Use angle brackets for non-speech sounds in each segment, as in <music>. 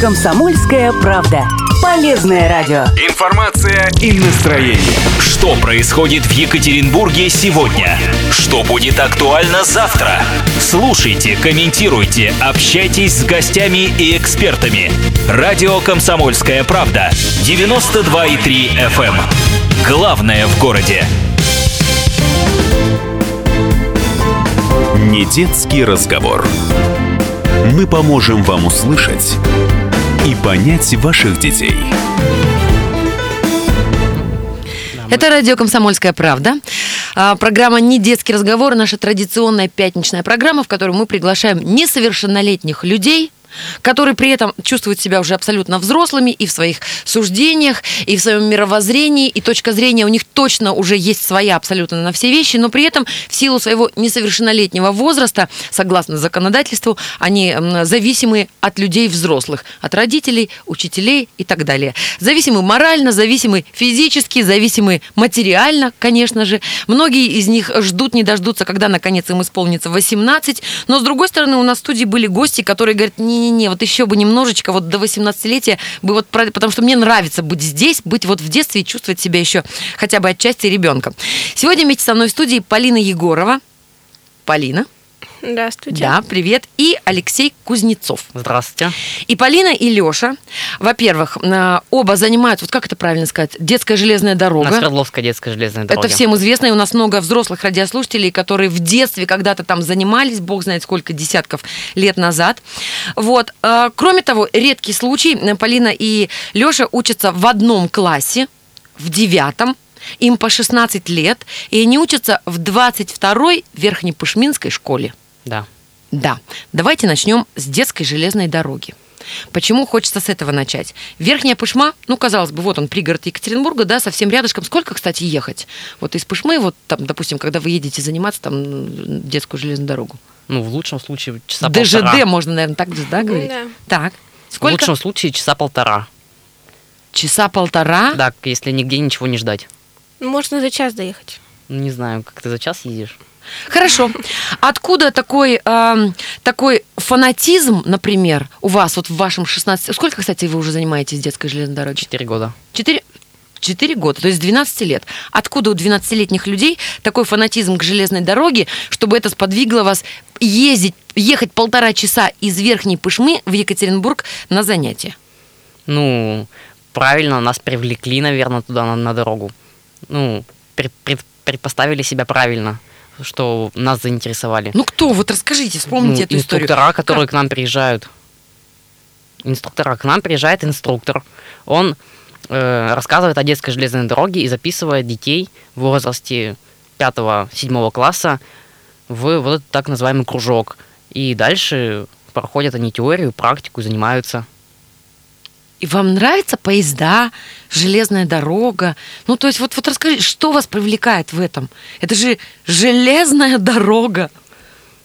Комсомольская правда. Полезное радио. Информация и настроение. Что происходит в Екатеринбурге сегодня? Что будет актуально завтра? Слушайте, комментируйте, общайтесь с гостями и экспертами. Радио «Комсомольская правда». 92,3 FM. эм. Главное в городе. Не детский разговор. Мы поможем вам услышать и понять ваших детей. Это радио «Комсомольская правда». А, Программа «Не детский разговор» – наша традиционная пятничная программа, в которой мы приглашаем несовершеннолетних людей, которые при этом чувствуют себя уже абсолютно взрослыми и в своих суждениях, и в своем мировоззрении, и точка зрения у них точно уже есть своя абсолютно на все вещи, но при этом в силу своего несовершеннолетнего возраста, согласно законодательству, они зависимы от людей взрослых, от родителей, учителей и так далее. Зависимы морально, зависимы физически, зависимы материально, конечно же. Многие из них ждут, не дождутся, когда наконец им исполнится 18. Но с другой стороны, у нас в студии были гости, которые говорят, не-не-не, вот еще бы немножечко, вот до 18-летия бы вот, потому что мне нравится быть здесь, быть вот в детстве и чувствовать себя еще хотя бы отчасти ребенком. Сегодня вместе со мной в студии Полина Егорова. Полина. Здравствуйте. Да, привет. И Алексей Кузнецов. Здравствуйте. И Полина, и Леша, во-первых, э, оба занимаются, вот как это правильно сказать, детская железная На дорога. Свердловской детской железной дороге. Это всем известно, и у нас много взрослых радиослушателей, которые в детстве когда-то там занимались, бог знает сколько десятков лет назад. Вот. Э, Кроме того, редкий случай, э, Полина и Леша учатся в одном классе, в девятом, им по 16 лет, и они учатся в 22-й Верхнепышминской школе. Да. Да, давайте начнем с детской железной дороги. Почему хочется с этого начать? Верхняя Пышма, ну, казалось бы, вот он, пригород Екатеринбурга, да, совсем рядышком. Сколько, кстати, ехать? Вот из Пышмы, вот там, допустим, когда вы едете заниматься там детскую железную дорогу. Ну, в лучшем случае часа ДЖД полтора. можно, наверное, так же, да, говорить? Да. Так. В Сколько? лучшем случае часа полтора. Часа полтора? Да, если нигде ничего не ждать. Можно за час доехать. Ну, не знаю, как ты за час ездишь. Хорошо. Откуда такой, эм, такой фанатизм, например, у вас вот в вашем 16... Сколько, кстати, вы уже занимаетесь детской железной дорогой? Четыре года. Четыре... Четыре года, то есть 12 лет. Откуда у 12-летних людей такой фанатизм к железной дороге, чтобы это сподвигло вас ездить, ехать полтора часа из Верхней Пышмы в Екатеринбург на занятия? Ну, правильно, нас привлекли, наверное, туда на, на дорогу. Ну, пред- пред- предпоставили себя правильно, что нас заинтересовали. Ну кто? Вот расскажите, вспомните Ну, эту историю. инструктора, которые Как? к нам приезжают. Инструктора. К нам приезжает инструктор. Он э, рассказывает о детской железной дороге и записывает детей в возрасте 5-7 класса в вот этот так называемый кружок. И дальше проходят они теорию, практику, занимаются. И вам нравятся поезда, железная дорога? Ну, то есть, вот, вот расскажите, что вас привлекает в этом? Это же железная дорога.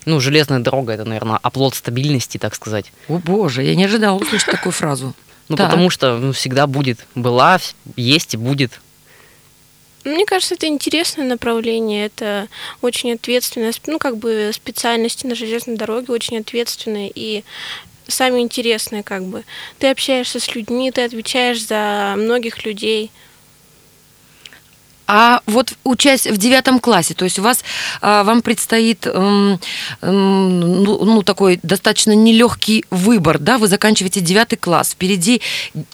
Ну, железная дорога это, наверное, оплот стабильности, так сказать. О боже, я не ожидала услышать такую фразу. Ну, потому что ну, всегда будет. Была, есть и будет. Мне кажется, это интересное направление, это очень ответственное, сп- ну, как бы специальности на железной дороге очень ответственные и самые интересные, как бы. Ты общаешься с людьми, ты отвечаешь за многих людей. А вот учась в девятом классе, то есть у вас а, вам предстоит эм, эм, ну, ну, такой достаточно нелегкий выбор, да? Вы заканчиваете девятый класс, впереди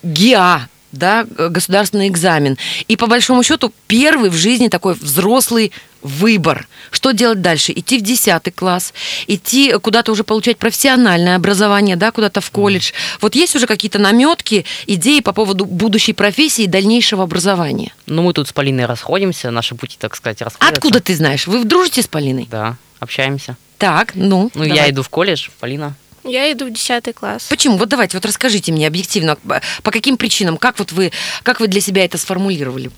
ГИА, да, государственный экзамен. И по большому счету первый в жизни такой взрослый выбор. Что делать дальше? Идти в 10 класс, идти куда-то уже получать профессиональное образование, да, куда-то в колледж. Вот есть уже какие-то наметки, идеи по поводу будущей профессии и дальнейшего образования? Ну, мы тут с Полиной расходимся, наши пути, так сказать, расходятся. Откуда ты знаешь? Вы дружите с Полиной? Да, общаемся. Так, ну. Ну, я давай. иду в колледж, Полина. Я иду в 10 класс. Почему? Вот давайте, вот расскажите мне объективно, по- каким причинам, как вот вы, как вы для себя это сформулировали?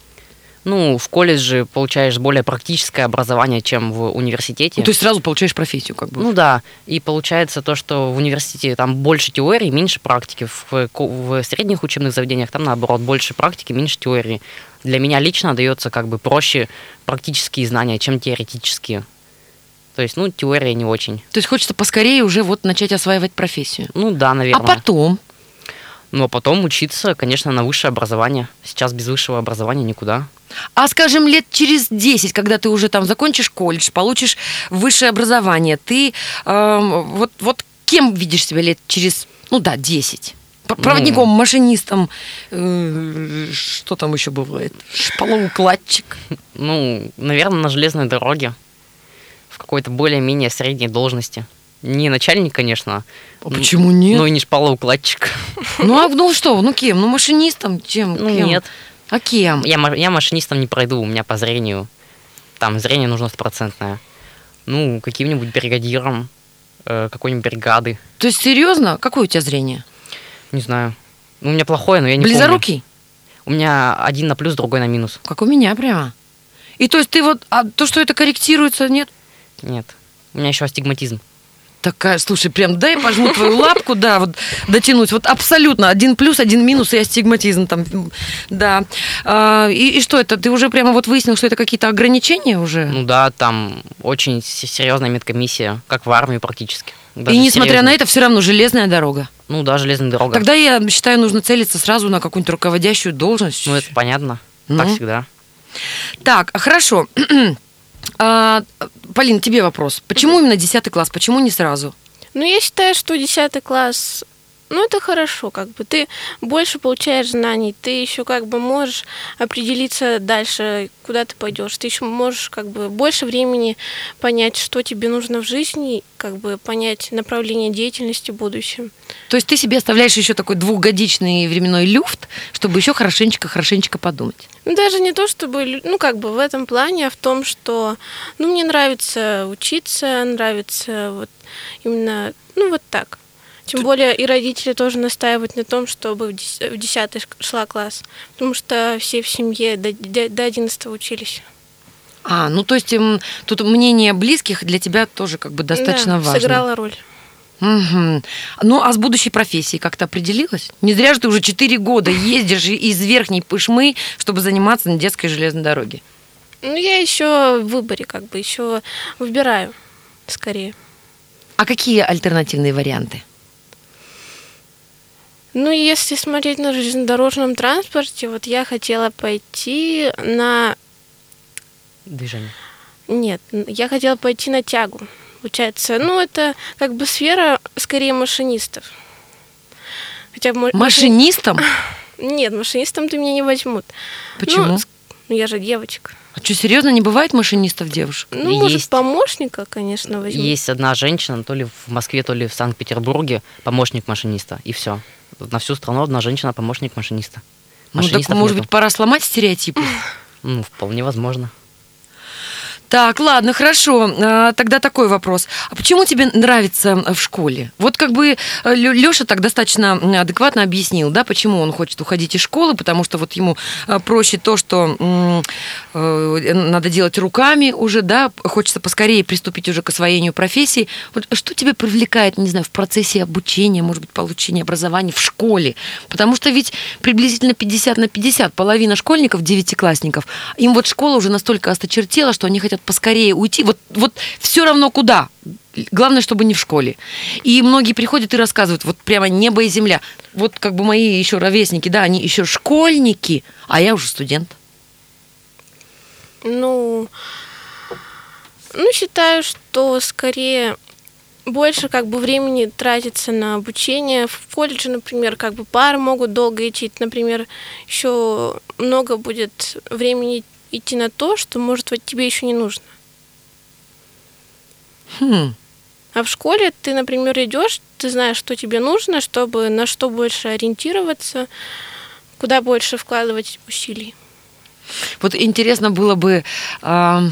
Ну, в колледже получаешь более практическое образование, чем в университете. Ну, то есть сразу получаешь профессию, как бы. Ну да, и получается то, что в университете там больше теории, меньше практики. В, в средних учебных заведениях там наоборот больше практики, меньше теории. Для меня лично дается как бы проще практические знания, чем теоретические. То есть, ну, теория не очень. То есть хочется поскорее уже вот начать осваивать профессию. Ну да, наверное. А потом? Ну, а потом учиться, конечно, на высшее образование. Сейчас без высшего образования никуда. А скажем, лет через 10, когда ты уже там закончишь колледж, получишь высшее образование, ты эм, вот, вот кем видишь себя лет через, ну да, 10? П- Проводником, машинистом, э, что там еще бывает? Шпалоукладчик. Ну, наверное, на железной дороге. Какой-то более-менее средней должности. Не начальник, конечно. А почему нет? Ну и не шпалоукладчик. <laughs> Ну а ну что, ну кем? Ну машинистом, чем? Ну, кем? нет. А кем? Я, я машинистом не пройду, у меня по зрению. Там зрение нужно стопроцентное. Ну, каким-нибудь бригадиром э, какой-нибудь бригады. То есть серьезно? Какое у тебя зрение? Не знаю. Ну, у меня плохое, но я не помню. Близорукий? У меня один на плюс, другой на минус. Как у меня прямо. И то есть ты вот, а то, что это корректируется, нет? Нет. У меня еще астигматизм. Такая, слушай, прям дай пожму твою лапку, да, вот дотянуть. Вот абсолютно один плюс, один минус и астигматизм там, да. А, и, и что это? Ты уже прямо вот выяснил, что это какие-то ограничения уже? Ну да, там очень серьезная медкомиссия, как в армии практически. Даже и несмотря серьезная. на это, все равно железная дорога. Ну да, железная дорога. Тогда я считаю, нужно целиться сразу на какую-нибудь руководящую должность. Ну это понятно. Ну. Так всегда. Так, хорошо. <clears throat> А, Полин, тебе вопрос. Почему именно 10 класс? Почему не сразу? Ну, я считаю, что 10 класс, ну, это хорошо, как бы. Ты больше получаешь знаний, ты еще как бы можешь определиться дальше, куда ты пойдешь. Ты еще можешь как бы больше времени понять, что тебе нужно в жизни, как бы понять направление деятельности в будущем. То есть ты себе оставляешь еще такой двухгодичный временной люфт, чтобы еще хорошенечко-хорошенечко подумать. Ну, даже не то, чтобы, ну, как бы в этом плане, а в том, что, ну, мне нравится учиться, нравится вот именно, ну, вот так. Тем более и родители тоже настаивают на том, чтобы в дес- в 10 шла класс, потому что все в семье до, до, до 11 учились. А, ну то есть м, тут мнение близких для тебя тоже как бы достаточно Да, важно. сыграла роль. Мгм. Ну, а с будущей профессией как-то определилась? Не зря же ты уже 4 года ездишь из верхней пышмы, чтобы заниматься на детской железной дороге. Ну, я еще в выборе, как бы, еще выбираю скорее. А какие альтернативные варианты? Ну, если смотреть на железнодорожном транспорте, вот я хотела пойти на Движение. Нет, я хотела пойти на тягу. Получается, ну, это как бы сфера скорее машинистов. Хотя машини- Машинистом? <laughs> Нет, машинистом ты меня не возьмут. Почему? Ну, я же девочка. А что, серьезно, не бывает машинистов девушек? Ну, может, Есть. помощника, конечно, возьмут. Есть одна женщина, то ли в Москве, то ли в Санкт-Петербурге, помощник машиниста, и все. На всю страну одна женщина помощник машиниста. Ну, так, может нету. быть, пора сломать стереотипы? <laughs> Ну, вполне возможно. Так, ладно, хорошо. А, Тогда такой вопрос. А почему тебе нравится в школе? Вот как бы Леша так достаточно адекватно объяснил, да, почему он хочет уходить из школы, потому что вот ему а, проще то, что э, надо делать руками уже, да, хочется поскорее приступить уже к освоению профессии. Вот что тебя привлекает, не знаю, в процессе обучения, может быть, получения образования в школе? Потому что ведь приблизительно 50 на 50, половина школьников, девятиклассников, им вот школа уже настолько осточертела, что они хотят поскорее уйти. Вот, вот все равно куда. Главное, чтобы не в школе. И многие приходят и рассказывают, вот прямо небо и земля. Вот как бы мои еще ровесники, да, они еще школьники, а я уже студент. Ну, ну, считаю, что скорее больше как бы времени тратится на обучение. В колледже, например, как бы пары могут долго идти. Например, еще много будет времени идти на то, что, может, вот тебе еще не нужно. Хм. А в школе ты, например, идешь, ты знаешь, что тебе нужно, чтобы на что больше ориентироваться, куда больше вкладывать усилий. Вот интересно было бы, а,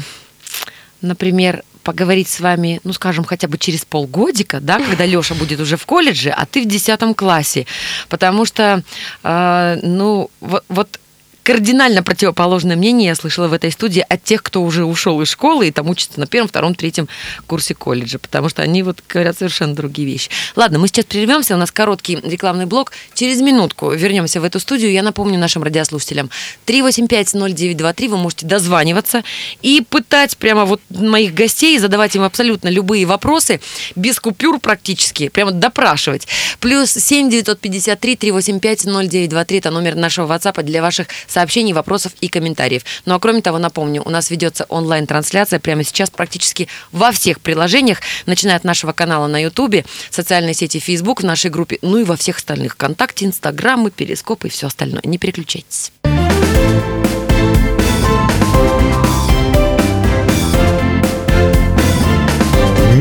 например, поговорить с вами, ну, скажем, хотя бы через полгодика, да, <laughs> когда Леша будет уже в колледже, а ты в 10 классе. Потому что, а, ну, вот, вот кардинально противоположное мнение я слышала в этой студии от тех, кто уже ушел из школы и там учится на первом, втором, третьем курсе колледжа, потому что они вот говорят совершенно другие вещи. Ладно, мы сейчас прервемся, у нас короткий рекламный блок. Через минутку вернемся в эту студию. Я напомню нашим радиослушателям. 385-0923 вы можете дозваниваться и пытать прямо вот моих гостей, задавать им абсолютно любые вопросы, без купюр практически, прямо допрашивать. Плюс 7 953 385 0923 это номер нашего WhatsApp для ваших сообщений, вопросов и комментариев. Ну а кроме того, напомню, у нас ведется онлайн-трансляция прямо сейчас практически во всех приложениях, начиная от нашего канала на YouTube, социальной сети Facebook, в нашей группе, ну и во всех остальных ВКонтакте, Инстаграмы, Перископ и все остальное. Не переключайтесь.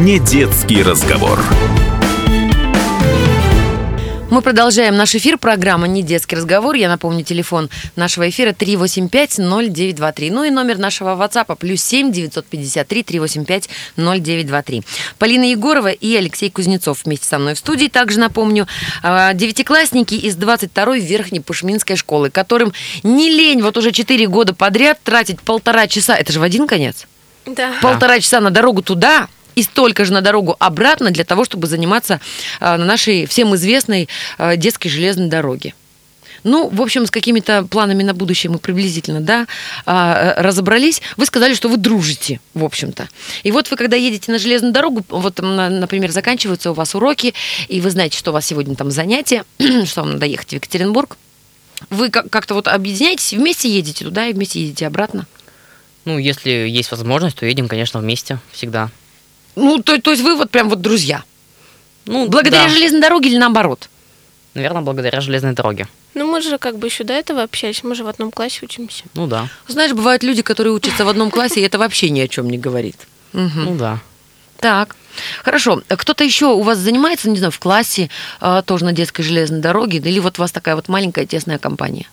Не детский разговор. Мы продолжаем наш эфир. Программа «Не детский разговор». Я напомню, телефон нашего эфира 385-0923. Ну и номер нашего WhatsApp плюс 7 953 385 0923. Полина Егорова и Алексей Кузнецов вместе со мной в студии. Также напомню, а, девятиклассники из 22-й Верхней Пушминской школы, которым не лень вот уже 4 года подряд тратить полтора часа. Это же в один конец? Да. полтора часа на дорогу туда и столько же на дорогу обратно для того, чтобы заниматься а, на нашей всем известной а, детской железной дороге. Ну, в общем, с какими-то планами на будущее мы приблизительно, да, а, разобрались. Вы сказали, что вы дружите, в общем-то. И вот вы, когда едете на железную дорогу, вот, например, заканчиваются у вас уроки, и вы знаете, что у вас сегодня там занятие, <clears throat> что вам надо ехать в Екатеринбург, вы как- как-то вот объединяетесь, вместе едете туда и вместе едете обратно. Ну, если есть возможность, то едем, конечно, вместе всегда. Ну, то, то есть вы вот прям вот друзья. Ну, Благодаря да. железной дороге или наоборот? Наверное, благодаря железной дороге. Ну, мы же как бы еще до этого общались, мы же в одном классе учимся. Ну да. Знаешь, бывают люди, которые учатся в одном классе, и это вообще ни о чем не говорит. Ну да. Так, хорошо. А Кто-то еще у вас занимается, не знаю, в классе, а, тоже на детской железной дороге, или вот у вас такая вот маленькая тесная компания?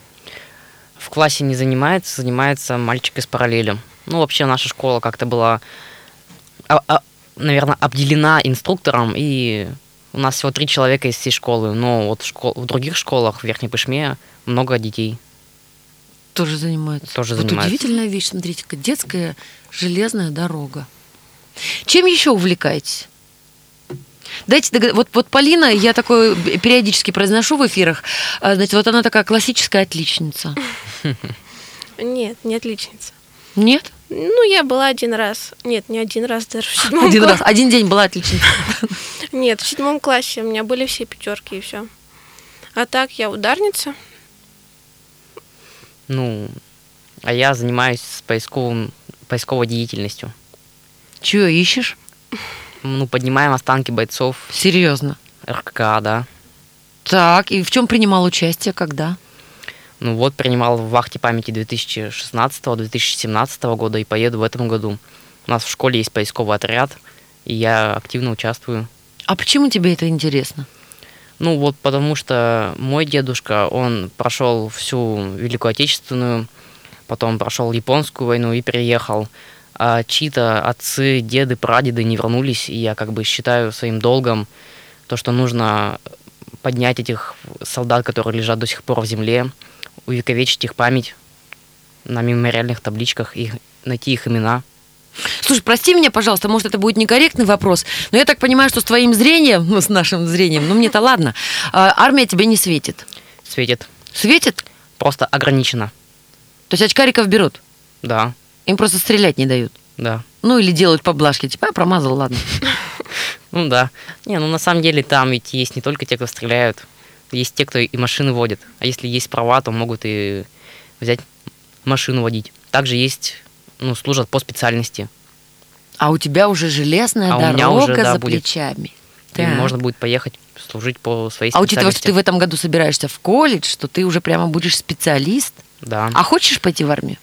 В классе не занимается, занимается мальчик из параллели. Ну, вообще наша школа как-то была, наверное, обделена инструктором, и у нас всего три человека из всей школы. Но вот в, школ- в других школах в Верхней Пышме много детей. Тоже занимаются. Тоже вот занимаются. удивительная вещь, смотрите-ка, детская железная дорога. Чем еще увлекаетесь? Дайте догад- вот, вот Полина, я такое периодически произношу в эфирах, а, знаете, вот она такая классическая отличница. <laughs> Нет, не отличница. Нет? Ну, я была один раз. Нет, не один раз, даже в седьмом Один раз, один день была отличница. Нет, в седьмом классе у меня были все пятерки и все. А так я ударница. Ну, а я занимаюсь с поисковым, поисковой деятельностью. Чего ищешь? Ну, поднимаем останки бойцов Серьезно. РКК, да. Так, и в чем принимал участие, когда? Ну вот, принимал в вахте памяти 2016-2017 года и поеду в этом году. У нас в школе есть поисковый отряд, и я активно участвую. А почему тебе это интересно? Ну вот потому что мой дедушка, он прошел всю Великую Отечественную, потом прошел Японскую войну и переехал. А чьи-то отцы, деды, прадеды не вернулись, и я как бы считаю своим долгом то, что нужно поднять этих солдат, которые лежат до сих пор в земле, увековечить их память на мемориальных табличках и найти их имена. Слушай, прости меня, пожалуйста, может, это будет некорректный вопрос, но я так понимаю, что с твоим зрением, ну, <laughs> с нашим зрением, ну, мне-то ладно, а, армия тебе не светит. Светит. Светит? Просто ограничено. То есть очкариков берут? Да, Им просто стрелять не дают? да. Ну, или делают поблажки, типа, а, промазал, ладно. <laughs> Ну да. Не, ну на самом деле там ведь есть не только те, кто стреляют, есть те, кто и машины водят. А если есть права, то могут и взять машину водить. Также есть, ну, служат по специальности. А у тебя уже железная А дорога уже, да, за будет. плечами. И Так. можно будет поехать служить по своей А учитывая, специальности. что ты в этом году собираешься в колледж, что ты уже прямо будешь специалист, Да. а хочешь пойти в армию?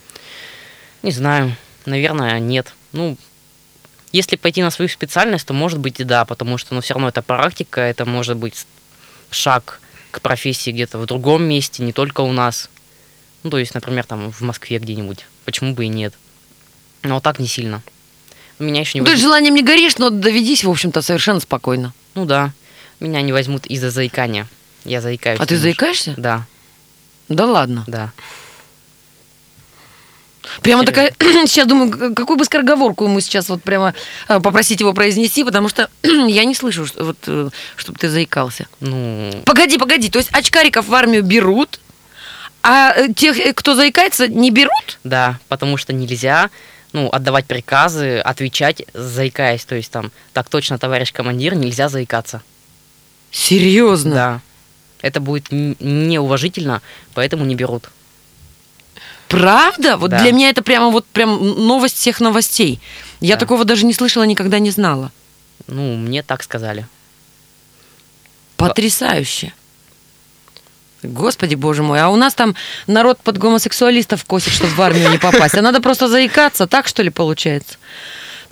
Не знаю. Наверное, нет. Ну, если пойти на свою специальность, то может быть и да, потому что, ну, все равно это практика, это может быть шаг к профессии где-то в другом месте, не только у нас. Ну, то есть, например, там в Москве где-нибудь. Почему бы и нет? Но вот так не сильно. Меня еще не Ну, ты возьмут- желанием не горишь, но доведись, в общем-то, совершенно спокойно. Ну да. Меня не возьмут из-за заикания. Я заикаюсь. А ты немножко. заикаешься? Да, Да ладно. да. Прямо такая, <clears throat> сейчас думаю, какую бы скороговорку ему сейчас вот прямо э, попросить его произнести, потому что <clears throat> я не слышу, что, вот, чтобы ты заикался. Ну, Погоди, погоди, то есть очкариков в армию берут, а э, тех, э, кто заикается, не берут? да, потому что нельзя, ну, отдавать приказы, отвечать, заикаясь. То есть там, так точно, товарищ командир, нельзя заикаться. Серьезно? Да. Это будет неуважительно, поэтому не берут. Правда? Вот Да. для меня это прямо вот прям новость всех новостей. Я Да. такого даже не слышала, никогда не знала. Ну, мне так сказали. Потрясающе. Господи, боже мой, а у нас там народ под гомосексуалистов косит, чтобы в армию не попасть. А надо просто заикаться, так что ли получается?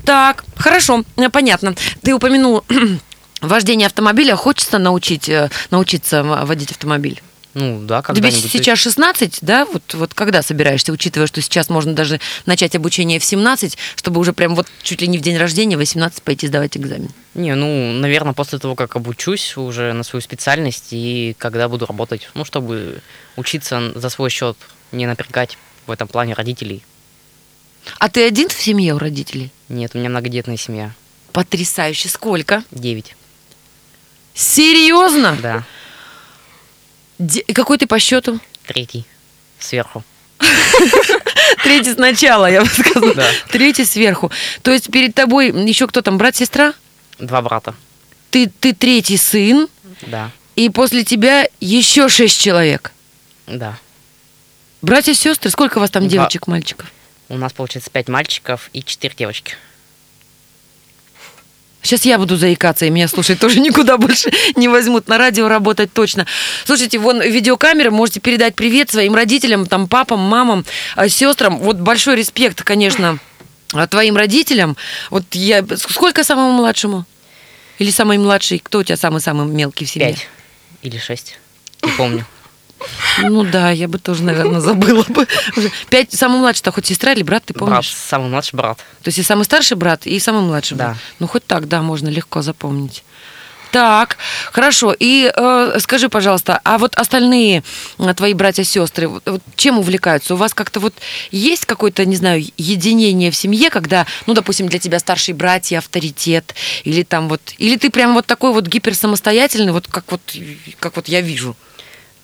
Так, хорошо, э, понятно. Ты упомянул <clears throat> вождение автомобиля. Хочется научить, э, научиться водить автомобиль? Ну, да, Тебе когда-нибудь. сейчас 16, да? Вот, вот когда собираешься, учитывая, что сейчас можно даже начать обучение в 17, чтобы уже прям вот чуть ли не в день рождения, в 18 пойти сдавать экзамен? Не, ну, наверное, после того, как обучусь уже на свою специальность и когда буду работать, ну, чтобы учиться за свой счет, не напрягать в этом плане родителей. А ты один в семье у родителей? Нет, у меня многодетная семья. Потрясающе. Сколько? Девять. Серьезно? Да. Де- Какой ты по счету? Третий. Сверху. <laughs> Третий сначала, я бы сказала. Да. Третий сверху. То есть перед тобой еще кто там, брат, сестра? Два брата. Ты, ты третий сын, Да. и после тебя еще шесть человек. Да. Братья, сестры, сколько у вас там Два. девочек, мальчиков? У нас, получается, пять мальчиков и четыре девочки. Сейчас я буду заикаться, и меня слушать тоже <laughs> никуда больше не возьмут. На радио работать точно. Слушайте, вон видеокамеры, можете передать привет своим родителям, там, папам, мамам, э, сестрам. Вот большой респект, конечно, э, твоим родителям. Вот я... Сколько самому младшему? Или самый младший? Кто у тебя самый-самый мелкий в семье? Пять. Или шесть. Не помню. Ну да, я бы тоже, наверное, забыла бы. Пять, самый младший-то хоть сестра или брат, ты Брат, помнишь? самый младший брат. То есть и самый старший брат, и самый младший Да. брат. Ну, хоть так, да, можно легко запомнить. Так, хорошо. И э, скажи, пожалуйста, а вот остальные э, твои братья-сестры, вот, вот чем увлекаются? У вас как-то вот есть какое-то, не знаю, единение в семье, когда, ну, допустим, для тебя старшие братья авторитет, или там вот, или ты прям вот такой вот гиперсамостоятельный, вот как вот, как вот я вижу?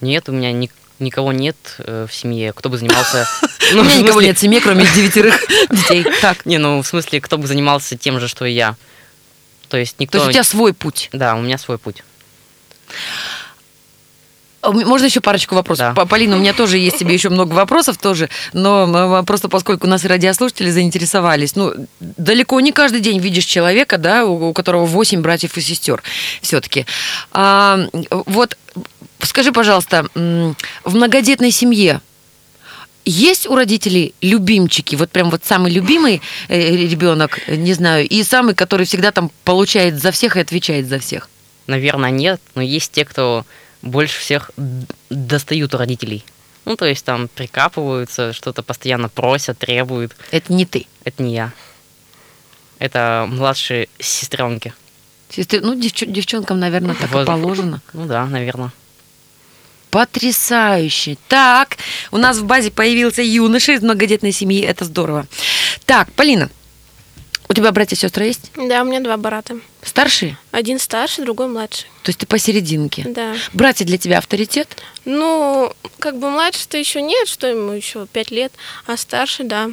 Нет, у меня ни- никого нет э, в семье, кто бы занимался... <laughs> У Ну, меня в никого нет в семье, кроме девятерых <laughs> детей. Так, Не, ну, в смысле, кто бы занимался тем же, что и я. То есть то никто... есть у тебя свой путь. Да, у меня свой путь. А, Можно еще парочку вопросов? Да. Полина, у меня тоже есть тебе еще много вопросов тоже, но просто поскольку у нас и радиослушатели заинтересовались, ну, далеко не каждый день видишь человека, да, у, у которого 8 братьев и сестер все-таки. вот скажи, пожалуйста, в многодетной семье есть у родителей любимчики, вот прям вот самый любимый э, ребенок, не знаю, и самый, который всегда там получает за всех и отвечает за всех? Наверное, нет, но есть те, кто больше всех достают у родителей. Ну, то есть там прикапываются, что-то постоянно просят, требуют. Это не ты. Это не я. Это младшие сестренки. Сестры, ну, девчо- девчонкам, наверное, так и Воз- положено. Ну да, наверное. Потрясающе. Так, у нас в базе появился юноша из многодетной семьи. Это здорово. Так, Полина, у тебя братья и сестры есть? Да, у меня два брата. Старшие? Один старший, другой младший. То есть ты посерединке. Да. Братья для тебя авторитет? Ну, как бы младший-то еще нет, что ему еще пять лет, а старший, да.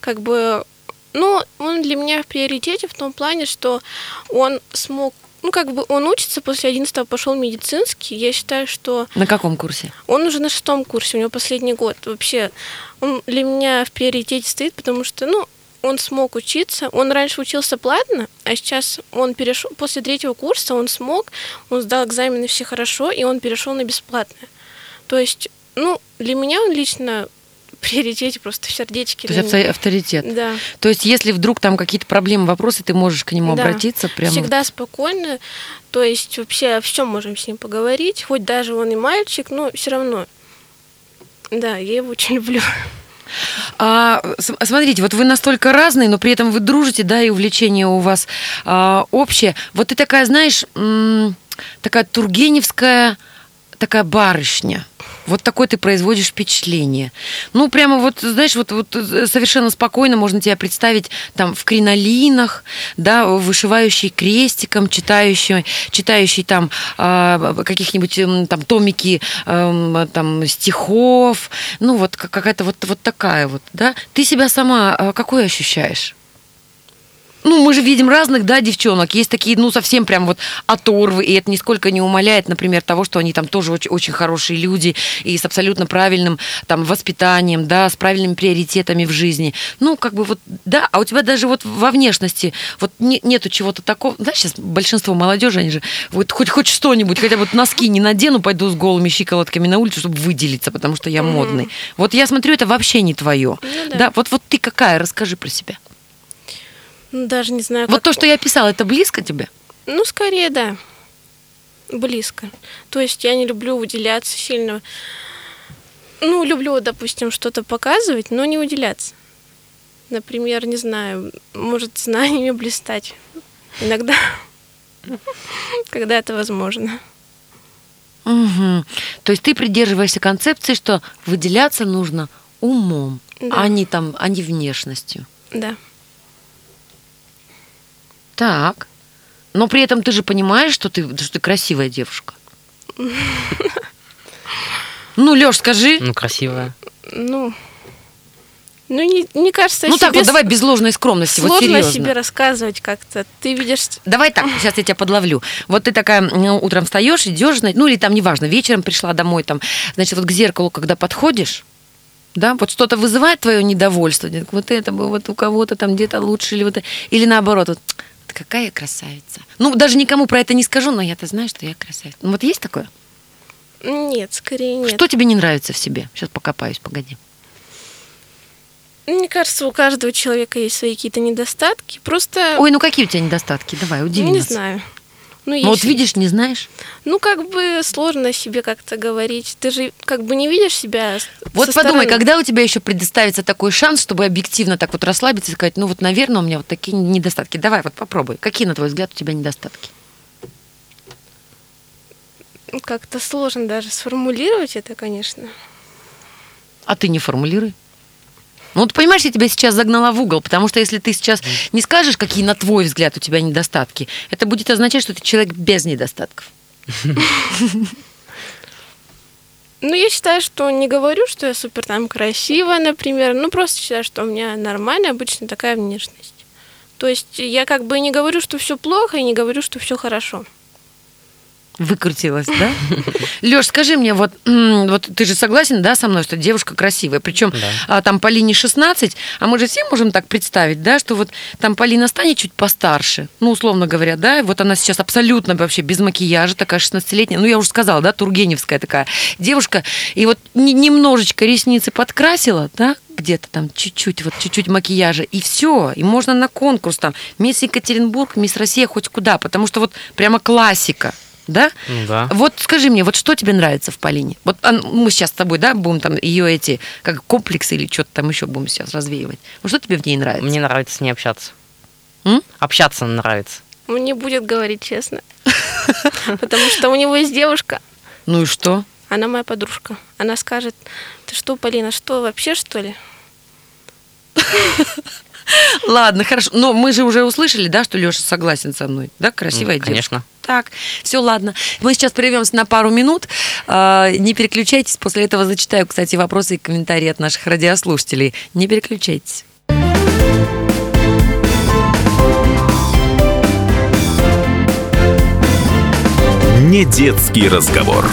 Как бы, ну, он для меня в приоритете в том плане, что он смог, ну, как бы он учится, после 11 пошел медицинский. Я считаю, что На каком курсе? он уже на шестом курсе, у него последний год. Вообще, он для меня в приоритете стоит, потому что, ну, он смог учиться. Он раньше учился платно, а сейчас он перешел после третьего курса, он смог, он сдал экзамены все хорошо, и он перешел на бесплатное. То есть, ну, для меня он лично приоритете просто в сердечке. То есть авторитет. Да. То есть если вдруг там какие-то проблемы, вопросы, ты можешь к нему Да. обратиться прямо? Всегда спокойно. То есть вообще о всем можем с ним поговорить. Хоть даже он и мальчик, но все равно. Да, я его очень <laughs> люблю. А, смотрите, вот вы настолько разные, но при этом вы дружите, да, и увлечение у вас а, общее. Вот ты такая, знаешь, такая тургеневская, такая барышня. Вот такое ты производишь впечатление. Ну, прямо вот, знаешь, вот, вот э, совершенно спокойно можно тебя представить там в кринолинах, да, вышивающий крестиком, читающий, читающий там э, каких-нибудь там томики э, там стихов, ну, вот как- какая-то вот, вот такая вот, да. Ты себя сама э, какой ощущаешь? Ну, мы же видим разных, да, девчонок. Есть такие, ну, совсем прям вот оторвы, и это нисколько не умаляет, например, того, что они там тоже очень, очень хорошие люди и с абсолютно правильным там воспитанием, да, с правильными приоритетами в жизни. Ну, как бы вот, да, а у тебя даже вот во внешности вот не- нету чего-то такого. Да, сейчас большинство молодежи, они же вот хоть хоть что-нибудь, хотя бы вот носки не надену, пойду с голыми щиколотками на улицу, чтобы выделиться, потому что я модный. Вот я смотрю, это вообще не твое. Ну да. да. вот, вот ты какая, расскажи про себя. Ну, даже не знаю, Вот как- то, что я писала, это близко тебе? Ну, скорее, да. Близко. То есть я не люблю выделяться сильно. Ну, люблю, допустим, что-то показывать, но не выделяться. Например, не знаю, может, знаниями блистать. Иногда, <laughs> когда это возможно. Мгм. То есть ты придерживаешься концепции, что выделяться нужно умом, Да. а не там, а не внешностью. Да. Так. Но при этом ты же понимаешь, что ты, что ты красивая девушка. <laughs> Ну, Лёш, скажи. Ну, красивая. Ну, ну не, мне кажется, Ну так вот, давай без ложной скромности, вот сложно о серьезно. себе рассказывать как-то. Ты видишь... Давай так, сейчас я тебя подловлю. Вот ты такая м, утром встаешь, идешь, ну или там неважно, вечером пришла домой, там, значит, вот к зеркалу, когда подходишь, да, вот что-то вызывает твое недовольство, вот это бы вот у кого-то там где-то лучше, или вот, это- или наоборот, вот «Ты какая красавица. Ну, даже никому про это не скажу, но я-то знаю, что я красавица. Ну, вот есть такое? Нет, скорее нет. Что тебе не нравится в себе? Сейчас покопаюсь, погоди. Мне кажется, у каждого человека есть свои какие-то недостатки. Просто, Ой, ну какие у тебя недостатки? Давай, удиви ну, не нас. знаю. Ну, Ну, вот видишь, не знаешь? Ну, как бы сложно о себе как-то говорить. Ты же как бы не видишь себя Вот подумай, стороны. когда у тебя еще предоставится такой шанс, чтобы объективно так вот расслабиться и сказать, ну вот, наверное, у меня вот такие недостатки. Давай, вот попробуй. Какие, на твой взгляд, у тебя недостатки? Как-то сложно даже сформулировать это, конечно. А ты не формулируй. Ну, вот понимаешь, я тебя сейчас загнала в угол, потому что если ты сейчас не скажешь, какие, на твой взгляд, у тебя недостатки, это будет означать, что ты человек без недостатков. Ну, я считаю, что не говорю, что я супер там красивая, например. Ну, просто считаю, что у меня нормальная, обычно такая внешность. То есть я как бы не говорю, что все плохо, и не говорю, что все хорошо. Выкрутилась, да? Леш, скажи мне, вот, вот ты же согласен, да, со мной, что девушка красивая? Причем Да. там Полине 16, а мы же все можем так представить, да, что вот там Полина станет чуть постарше, ну, условно говоря, да, вот она сейчас абсолютно вообще без макияжа, такая 16-летняя, ну, я уже сказала, да, Тургеневская такая девушка, и вот не- немножечко ресницы подкрасила, да, где-то там чуть-чуть, вот чуть-чуть макияжа, и все, и можно на конкурс там, мисс Екатеринбург, мисс Россия, хоть куда, потому что вот прямо классика, да? Ну да. Вот скажи мне, вот что тебе нравится в Полине? Вот мы сейчас с тобой, да, будем там ее эти, как комплексы или что-то там еще будем сейчас развеивать. Вот что тебе в ней нравится? Мне нравится с ней общаться. М? Общаться нравится. Он не будет говорить честно. Потому что у него есть девушка, Ну и что? она моя подружка. Она скажет, ты что, Полина, что, вообще что ли? Ладно, хорошо. Но мы же уже услышали, да, что Леша согласен со мной. Да, красивая Ну, девушка. конечно. Так, все, ладно. Мы сейчас прервемся на пару минут. А, Не переключайтесь. После этого зачитаю, кстати, вопросы и комментарии от наших радиослушателей. Не переключайтесь. Не детский разговор.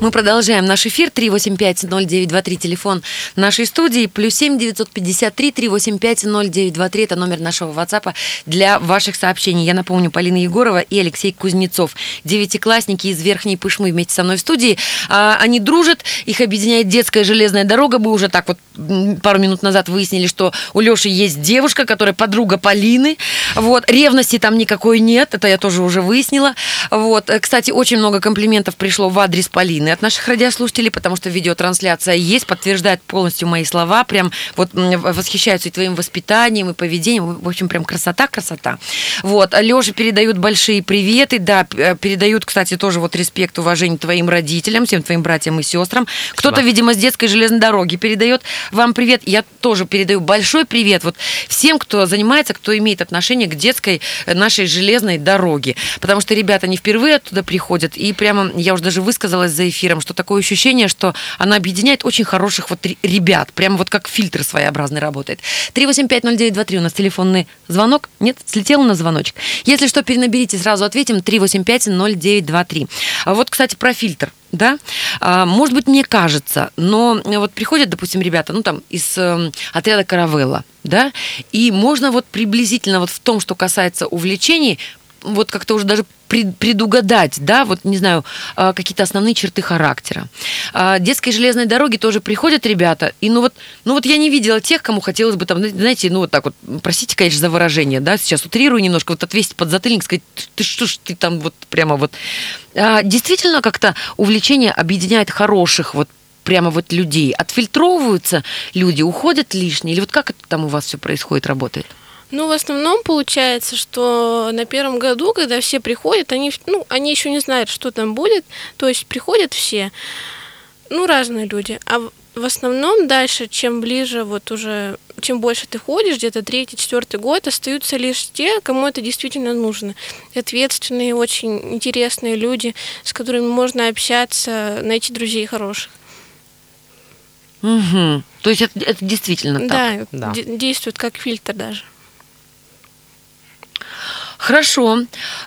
Мы продолжаем наш эфир. 385-0923, телефон нашей студии. Плюс 7 953 385-0923. Это номер нашего WhatsApp для ваших сообщений. Я напомню, Полина Егорова и Алексей Кузнецов. Девятиклассники из Верхней Пышмы вместе со мной в студии. А, Они дружат, их объединяет детская железная дорога. Мы уже так вот пару минут назад выяснили, что у Леши есть девушка, которая подруга Полины. Вот. Ревности там никакой нет, это я тоже уже выяснила. Вот. Э, Кстати, очень много комплиментов пришло в адрес Полины от от наших радиослушателей, потому что видеотрансляция есть, подтверждает полностью мои слова, прям вот восхищаются и твоим воспитанием, и поведением, в общем, прям красота, красота. Вот, Лёше передают большие приветы, да, э, передают, кстати, тоже вот респект, уважение твоим родителям, всем твоим братьям и сестрам. Кто-то, видимо, с детской железной дороги передает вам привет. Я тоже передаю большой привет вот всем, кто занимается, кто имеет отношение к детской э, нашей железной дороге. Потому что ребята не впервые оттуда приходят, и прямо я уже даже высказалась за эфиром, что такое ощущение, что она объединяет очень хороших вот ре- ребят, прямо вот как фильтр своеобразный работает. 3850923 у нас телефонный звонок. Нет, слетел на звоночек. Если что, перенаберите, сразу ответим. 3850923. А вот, кстати, про фильтр. Да, А, может быть, мне кажется, но вот приходят, допустим, ребята, ну там из эм, отряда Каравелла, да, и можно вот приблизительно вот в том, что касается увлечений, вот как-то уже даже пред- предугадать, да, вот, не знаю, а, какие-то основные черты характера. А, Детской железной дороги тоже приходят ребята, и ну вот, ну вот я не видела тех, кому хотелось бы там, знаете, ну вот так вот, простите, конечно, за выражение, да, сейчас утрирую немножко, вот отвесить под затыльник, сказать, ты что ж ты там вот прямо вот. А, Действительно как-то увлечение объединяет хороших вот прямо вот людей. Отфильтровываются люди, уходят лишние, или вот как это там у вас все происходит, работает? Ну, в основном получается, что на первом году, когда все приходят, они, ну, они еще не знают, что там будет. То есть приходят все, ну, разные люди. А в- основном дальше, чем ближе, вот уже, чем больше ты ходишь, где-то третий, четвертый год, остаются лишь те, кому это действительно нужно. Ответственные, очень интересные люди, с которыми можно общаться, найти друзей хороших. Угу. То есть это, это действительно так. Да, Да. де- действует как фильтр даже. Хорошо.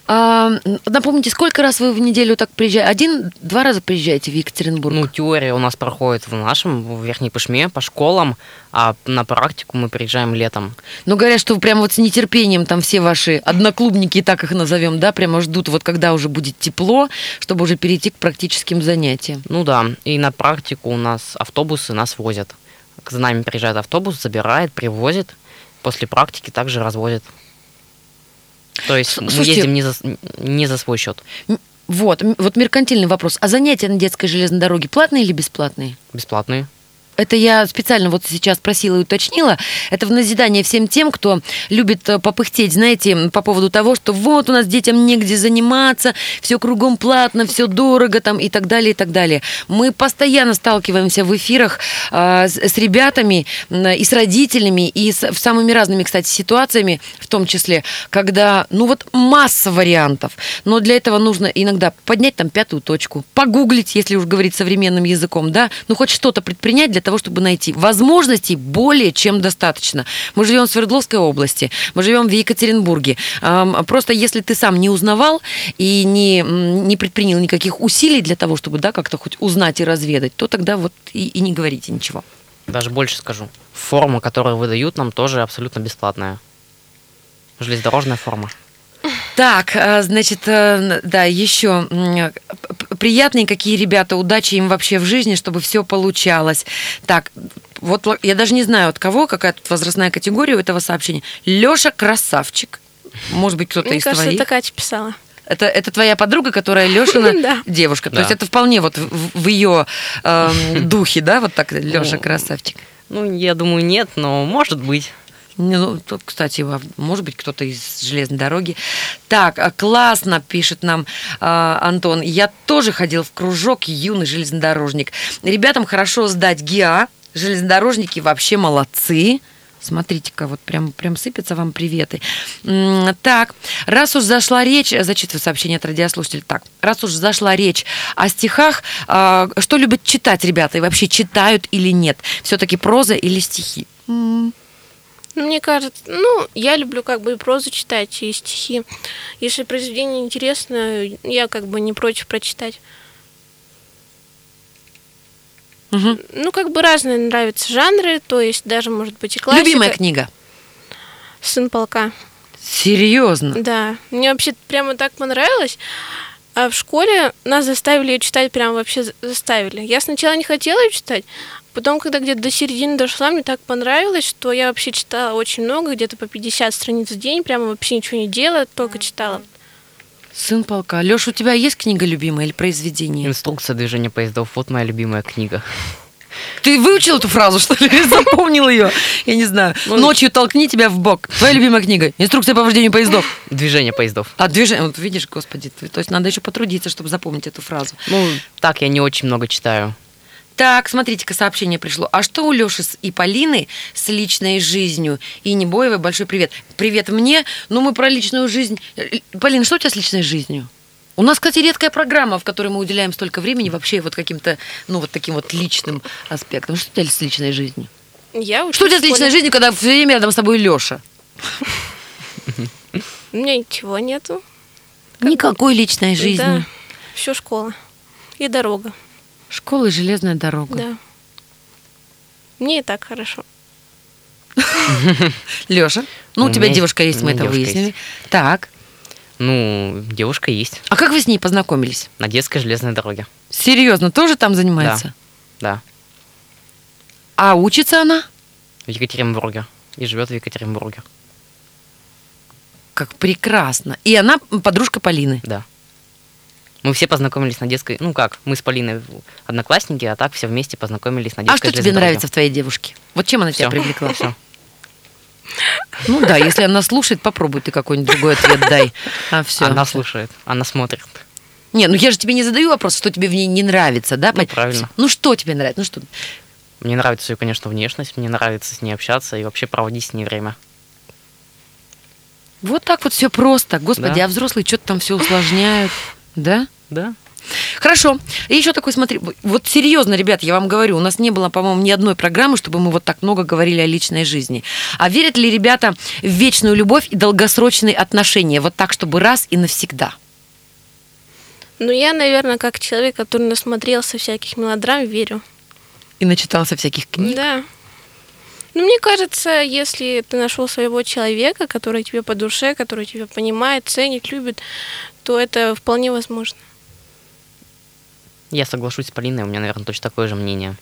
А, напомните, сколько раз вы в неделю так приезжаете? Один-два раза приезжаете в Екатеринбург? Ну, теория у нас проходит в нашем, в Верхней Пышме, по школам, а на практику мы приезжаем летом. Ну, говорят, что прямо вот с нетерпением там все ваши одноклубники, так их назовем, да, прямо ждут, вот когда уже будет тепло, чтобы уже перейти к практическим занятиям. Ну да, и на практику у нас автобусы нас возят. К нами приезжает автобус, забирает, привозит. После практики также развозит. То есть С- мы слушайте- ездим не за, не за свой счет, Вот, вот меркантильный вопрос. А занятия на детской железной дороге платные или бесплатные? бесплатные. Это я специально вот сейчас просила и уточнила. Это в назидание всем тем, кто любит э, попыхтеть, знаете, по поводу того, что вот у нас детям негде заниматься, все кругом платно, все дорого там и так далее, и так далее. Мы постоянно сталкиваемся в эфирах а, с, с ребятами м, и с родителями, и с самыми разными, кстати, ситуациями, в том числе, когда, ну вот масса вариантов, но для этого нужно иногда поднять там пятую точку, погуглить, если уж говорить современным языком, да, ну хоть что-то предпринять для того, чтобы найти. Возможностей более чем достаточно. Мы живем в Свердловской области, мы живем в Екатеринбурге. Просто если ты сам не узнавал и не, не предпринял никаких усилий для того, чтобы, да, как-то хоть узнать и разведать, то тогда вот и, и не говорите ничего. Даже больше скажу. Форма, которую выдают нам, тоже абсолютно бесплатная. Железнодорожная форма. Так, а, значит, э, да, еще приятные какие ребята, удачи им вообще в жизни, чтобы все получалось. Так, вот я даже не знаю от кого, какая тут возрастная категория у этого сообщения. Леша красавчик. Может быть, кто-то Мне из кажется, твоих. это Катя писала. Это, это твоя подруга, которая Лешина <laughs> Да. девушка. То Да. есть это вполне вот в, в ее эм, <laughs> духе, да, вот так Леша красавчик. Ну, я думаю, нет, но может быть. Ну, тут, кстати, может быть, кто-то из железной дороги. Так, а, классно, пишет нам а, Антон. Я тоже ходил в кружок юный железнодорожник. Ребятам хорошо сдать ГИА. Железнодорожники вообще молодцы. Смотрите-ка, вот прям, прям сыпятся вам приветы. Так, раз уж зашла речь, зачитываю сообщение от радиослушателя. Так, раз уж зашла речь о стихах, а, что любят читать ребята и вообще читают или нет? Все-таки проза или стихи? Мне кажется, ну, я люблю как бы и прозу читать, и стихи. Если произведение интересно, я как бы не против прочитать. мгм. Ну, как бы разные нравятся жанры, то есть даже, может быть, и классика. Любимая книга? «Сын полка». Серьезно? Да, мне вообще прямо так понравилось. А в школе нас заставили ее читать, прям вообще за- заставили. Я сначала не хотела ее читать, потом, когда где-то до середины дошла, мне так понравилось, что я вообще читала очень много, где-то по 50 страниц в день, прямо вообще ничего не делая, только читала. Сын полка. Леш, у тебя есть книга любимая или произведение? Инструкция движения поездов. Вот моя любимая книга. Ты выучил эту фразу, что ли? <laughs> Запомнил ее? Я не знаю. Ночью толкни тебя в бок. Твоя любимая книга. Инструкция по вождению поездов. Движение поездов. А движение, вот видишь, господи, то есть надо еще потрудиться, чтобы запомнить эту фразу. Ну, так я не очень много читаю. Так, смотрите-ка, сообщение пришло. А что у Леши и Полины с личной жизнью? И Небоевой большой привет. Привет мне. Ну, мы про личную жизнь. Э, Полина, что у тебя с личной жизнью? У нас, кстати, редкая программа, в которой мы уделяем столько времени вообще вот каким-то, ну, вот таким вот личным аспектам. Что у тебя с личной жизнью? Я Что у тебя с личной жизнью, когда все время рядом с тобой Леша? У меня ничего нету. Никакой личной жизни. Да. Все школа. И дорога. Школа и железная дорога. Да. Мне и так хорошо. Леша, ну, у У тебя девушка есть- мы это выяснили. Так. Ну, девушка есть. А как вы с ней познакомились? На детской железной дороге. Серьезно, тоже там занимается? Да. А учится она? В Екатеринбурге. И живет в Екатеринбурге. Как прекрасно. И она подружка Полины. Да. Мы все познакомились на детской... Ну как, мы с Полиной одноклассники, а так все вместе познакомились на А детской что тебе нравится в твоей девушке? Вот чем она тебя Всё. привлекла? Всё. Ну да, если она слушает, попробуй ты какой-нибудь другой ответ дай. А все. Она слушает, она смотрит. Не, ну я же тебе не задаю вопрос, что тебе в ней не нравится, да? Ну, правильно. Ну что тебе нравится? Ну что? Мне нравится ее, конечно, внешность, мне нравится с ней общаться и вообще проводить с ней время. Вот так вот все просто. Господи, Да. а взрослые что-то там все усложняют. Да? Да? Хорошо. И еще такой, смотри, вот серьезно, ребят, я вам говорю, у нас не было, по-моему, ни одной программы, чтобы мы вот так много говорили о личной жизни. А верят ли ребята в вечную любовь и долгосрочные отношения? Вот так, чтобы раз и навсегда. Ну, я, наверное, как человек, который насмотрелся всяких мелодрам, верю. И начитался всяких книг. Да. Ну, мне кажется, если ты нашел своего человека, который тебе по душе, который тебя понимает, ценит, любит, то это вполне возможно. Я соглашусь с Полиной, у меня, наверное, точно такое же мнение.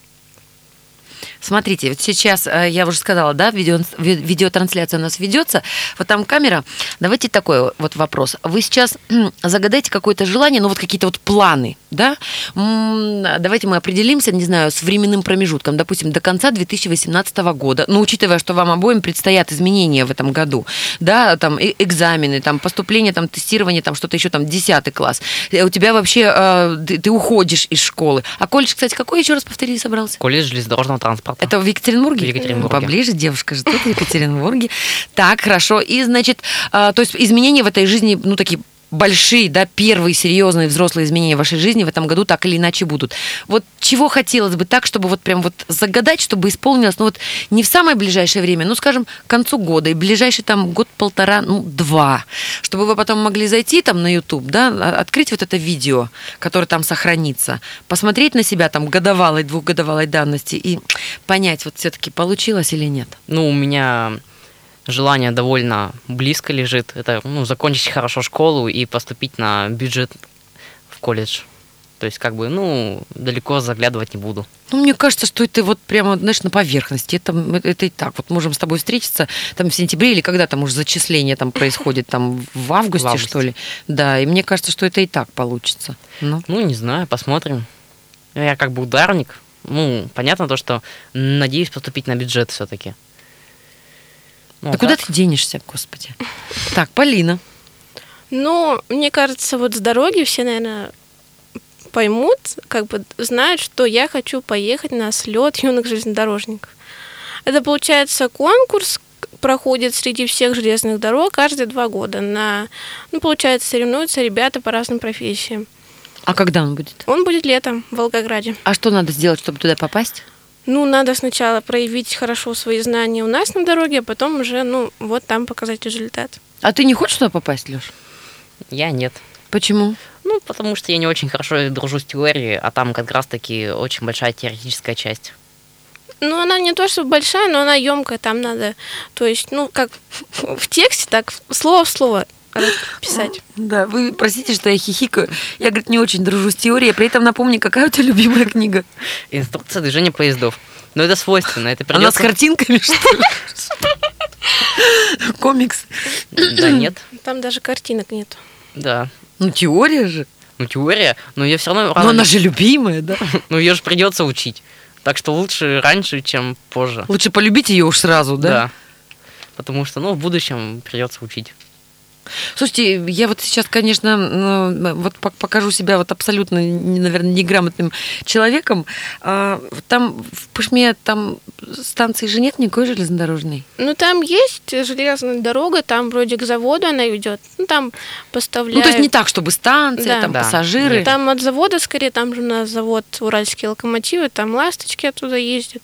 Смотрите, вот сейчас, э, я уже сказала, да, видео, ви- видеотрансляция у нас ведется, вот там камера. Давайте такой вот вопрос. Вы сейчас загадайте какое-то желание, ну вот какие-то вот планы, да? Давайте мы определимся, не знаю, с временным промежутком, допустим, до конца 2018 года. Ну, учитывая, что вам обоим предстоят изменения в этом году, да, там экзамены, там поступление, там тестирование, там что-то еще, там 10 класс. Э, У тебя вообще, э, ты, ты уходишь из школы. А колледж, кстати, какой еще раз повтори, собрался? Колледж железнодорожного транспорта. Это в Екатеринбурге? В Екатеринбурге. Поближе, девушка живет в Екатеринбурге. Так, хорошо. И, значит, а, то есть изменения в этой жизни, ну, такие большие, да, первые серьезные взрослые изменения в вашей жизни в этом году так или иначе будут. Вот чего хотелось бы так, чтобы вот прям вот загадать, чтобы исполнилось, ну вот не в самое ближайшее время, ну, скажем, к концу года, и ближайший там год-полтора, ну, два, чтобы вы потом могли зайти там на YouTube, да, а- открыть вот это видео, которое там сохранится, посмотреть на себя там годовалой, двухгодовалой давности и понять, вот все-таки получилось или нет. Ну, у меня желание довольно близко лежит. Это, ну, закончить хорошо школу и поступить на бюджет в колледж. То есть, как бы, ну, далеко заглядывать не буду. Ну, мне кажется, что это вот прямо, знаешь, на поверхности. Это, это и так. Вот можем с тобой встретиться там в сентябре или когда там уже зачисление там происходит, там в августе, В августе. что ли. Да, и мне кажется, что это и так получится. Ну, Ну, не знаю, посмотрим. Я как бы ударник. Ну, понятно то, что надеюсь поступить на бюджет все-таки. Ну, да а куда так? ты денешься, господи? <laughs> Так, Полина. Ну, мне кажется, вот с дороги все, наверное, поймут, как бы знают, что я хочу поехать на слет юных железнодорожников. Это получается конкурс проходит среди всех железных дорог каждые два года. На, ну, получается, соревнуются ребята по разным профессиям. А когда он будет? Он будет летом в Волгограде. А что надо сделать, чтобы туда попасть? Ну, надо сначала проявить хорошо свои знания у нас на дороге, а потом уже, ну, вот там показать результат. А ты не хочешь туда попасть, Леш? Я нет. Почему? Ну, потому что я не очень хорошо дружу с теорией, а там как раз-таки очень большая теоретическая часть. Ну, она не то чтобы большая, но она емкая, там надо, то есть, ну, как <laughs> в тексте, так слово в слово писать. Да, вы простите, что я хихикаю. Я, говорит, не очень дружу с теорией. При этом напомни, какая у тебя любимая книга? Инструкция движения поездов. Но это свойственно, это Она с придется... картинками, что ли? <laughs> Комикс. Да нет, Там даже картинок нет. да. Ну, теория же. Ну, теория, но ее все равно Но она же любимая, да? <laughs> Ну, ее же придется учить. Так что лучше раньше, чем позже. Лучше полюбить ее уж сразу, да? Да. Потому что, ну, в будущем придется учить. Слушайте, я вот сейчас, конечно, ну, вот пок- покажу себя вот абсолютно, наверное, неграмотным человеком. А, Там в Пышме там станции же нет никакой железнодорожной. Ну, там есть железная дорога, там вроде к заводу она идет. Ну, там поставляют... Ну, то есть не так, чтобы станция, Да. там Да. пассажиры. Там от завода, скорее, там же у нас завод «Уральские локомотивы», там ласточки оттуда ездят,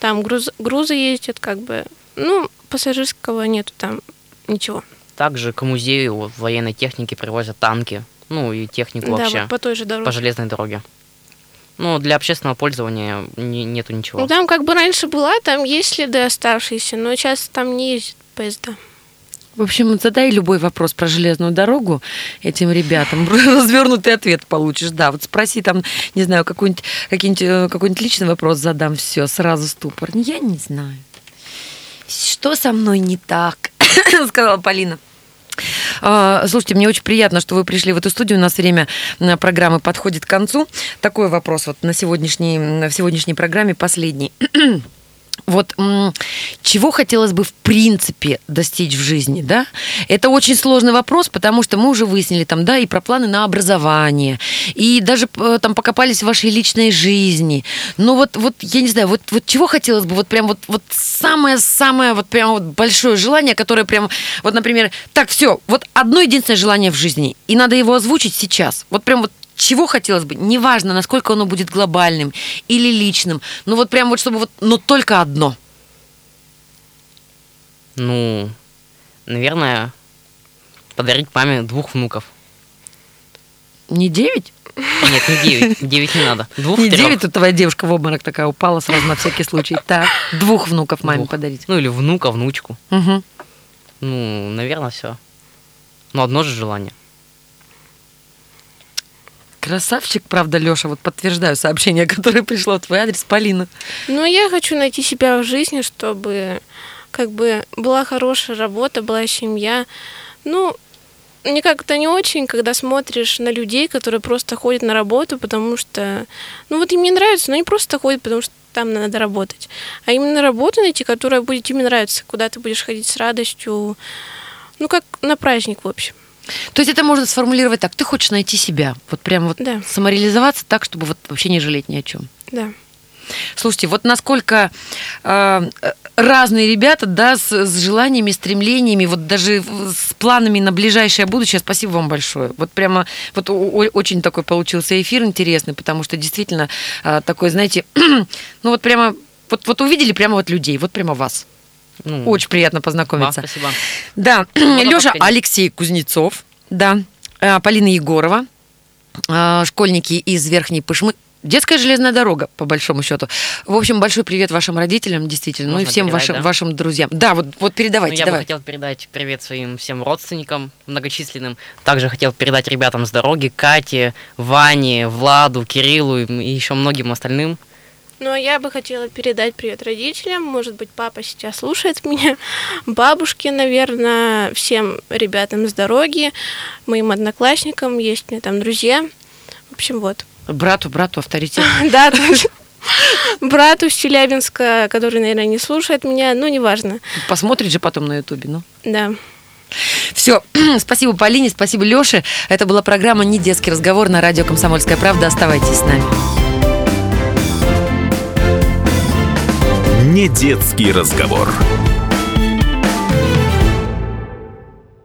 там груз- грузы ездят, как бы. Ну, пассажирского нету там ничего. Также к музею военной техники привозят танки. Ну, и технику да, вообще. вот по той же дороге. по железной дороге. Ну, для общественного пользования не- нету ничего. Ну, там как бы раньше была, там есть следы оставшиеся, но сейчас там не ездят поезда. В общем, задай любой вопрос про железную дорогу этим ребятам. <laughs> Развернутый ответ получишь. Да, вот спроси там, не знаю, какой-нибудь, какой-нибудь, э, какой-нибудь личный вопрос задам, все, сразу ступор. Я не знаю. Что со мной не так? <laughs> Сказала Полина. А, Слушайте, мне очень приятно, что вы пришли в эту студию. У нас время программы подходит к концу. Такой вопрос вот на сегодняшней, в сегодняшней программе последний. <clears throat> Вот чего хотелось бы в принципе достичь в жизни, да? Это очень сложный вопрос, потому что мы уже выяснили там, да, и про планы на образование, и даже э, там покопались в вашей личной жизни. Но вот, вот я не знаю, вот, вот чего хотелось бы, вот прям вот, вот самое-самое вот прям вот большое желание, которое прям, вот, например, так, все, вот одно единственное желание в жизни, и надо его озвучить сейчас. Вот прям вот чего хотелось бы, неважно, насколько оно будет глобальным или личным, ну вот прям вот чтобы вот, но только одно. Ну, наверное, подарить маме двух внуков. Не девять? Нет, не девять. Девять не надо. Двух, Не трех. девять, тут твоя девушка в обморок такая упала сразу на всякий случай. Так, двух внуков маме Двух. подарить. Ну, или внука, внучку. Мгм. Ну, наверное, все. Но одно же желание. Красавчик, правда, Леша, вот подтверждаю сообщение, <laughs> которое пришло в твой адрес, Полина. Ну, я хочу найти себя в жизни, чтобы как бы была хорошая работа, была семья. Ну, мне как-то не очень, когда смотришь на людей, которые просто ходят на работу, потому что, ну вот им не нравится, но они просто ходят, потому что там надо работать. А именно работу найти, которая будет тебе нравиться, куда ты будешь ходить с радостью, ну как на праздник, в общем. То есть это можно сформулировать так. Ты хочешь найти себя. Вот прям вот Да. самореализоваться так, чтобы вот вообще не жалеть ни о чем. Да. Слушайте, вот насколько э, разные ребята, да, с, с желаниями, стремлениями, вот даже с планами на ближайшее будущее. Спасибо вам большое. Вот прямо, вот очень такой получился эфир интересный, потому что действительно э, такой, знаете, <clears throat> ну вот прямо, вот, вот увидели прямо вот людей, вот прямо вас. Ну, Очень приятно вам познакомиться. спасибо. Да, Можно Леша подходить? Алексей Кузнецов, да, э, Полина Егорова, э, школьники из Верхней Пышмы. Детская железная дорога, по большому счету. В общем, большой привет вашим родителям, действительно, ну и Можно всем передать, вашим, да? вашим друзьям. Да, вот, вот Ну, передавайте, я бы давай. хотел передать привет своим всем родственникам многочисленным. Также хотел передать ребятам с дороги, Кате, Ване, Владу, Кириллу и еще многим остальным. Ну, а я бы хотела передать привет родителям. Может быть, папа сейчас слушает меня. Бабушке, наверное, всем ребятам с дороги, моим одноклассникам, есть у меня там друзья. В общем, вот. Брату, брату авторитет. <laughs> Да, тоже. Брату с Челябинска, который, наверное, не слушает меня, ну, неважно. Посмотрит же потом на ютубе, ну. Да. Все, <clears throat> спасибо Полине, спасибо Леше. Это была программа «Не детский разговор» на радио «Комсомольская правда». Оставайтесь с нами. Не детский разговор.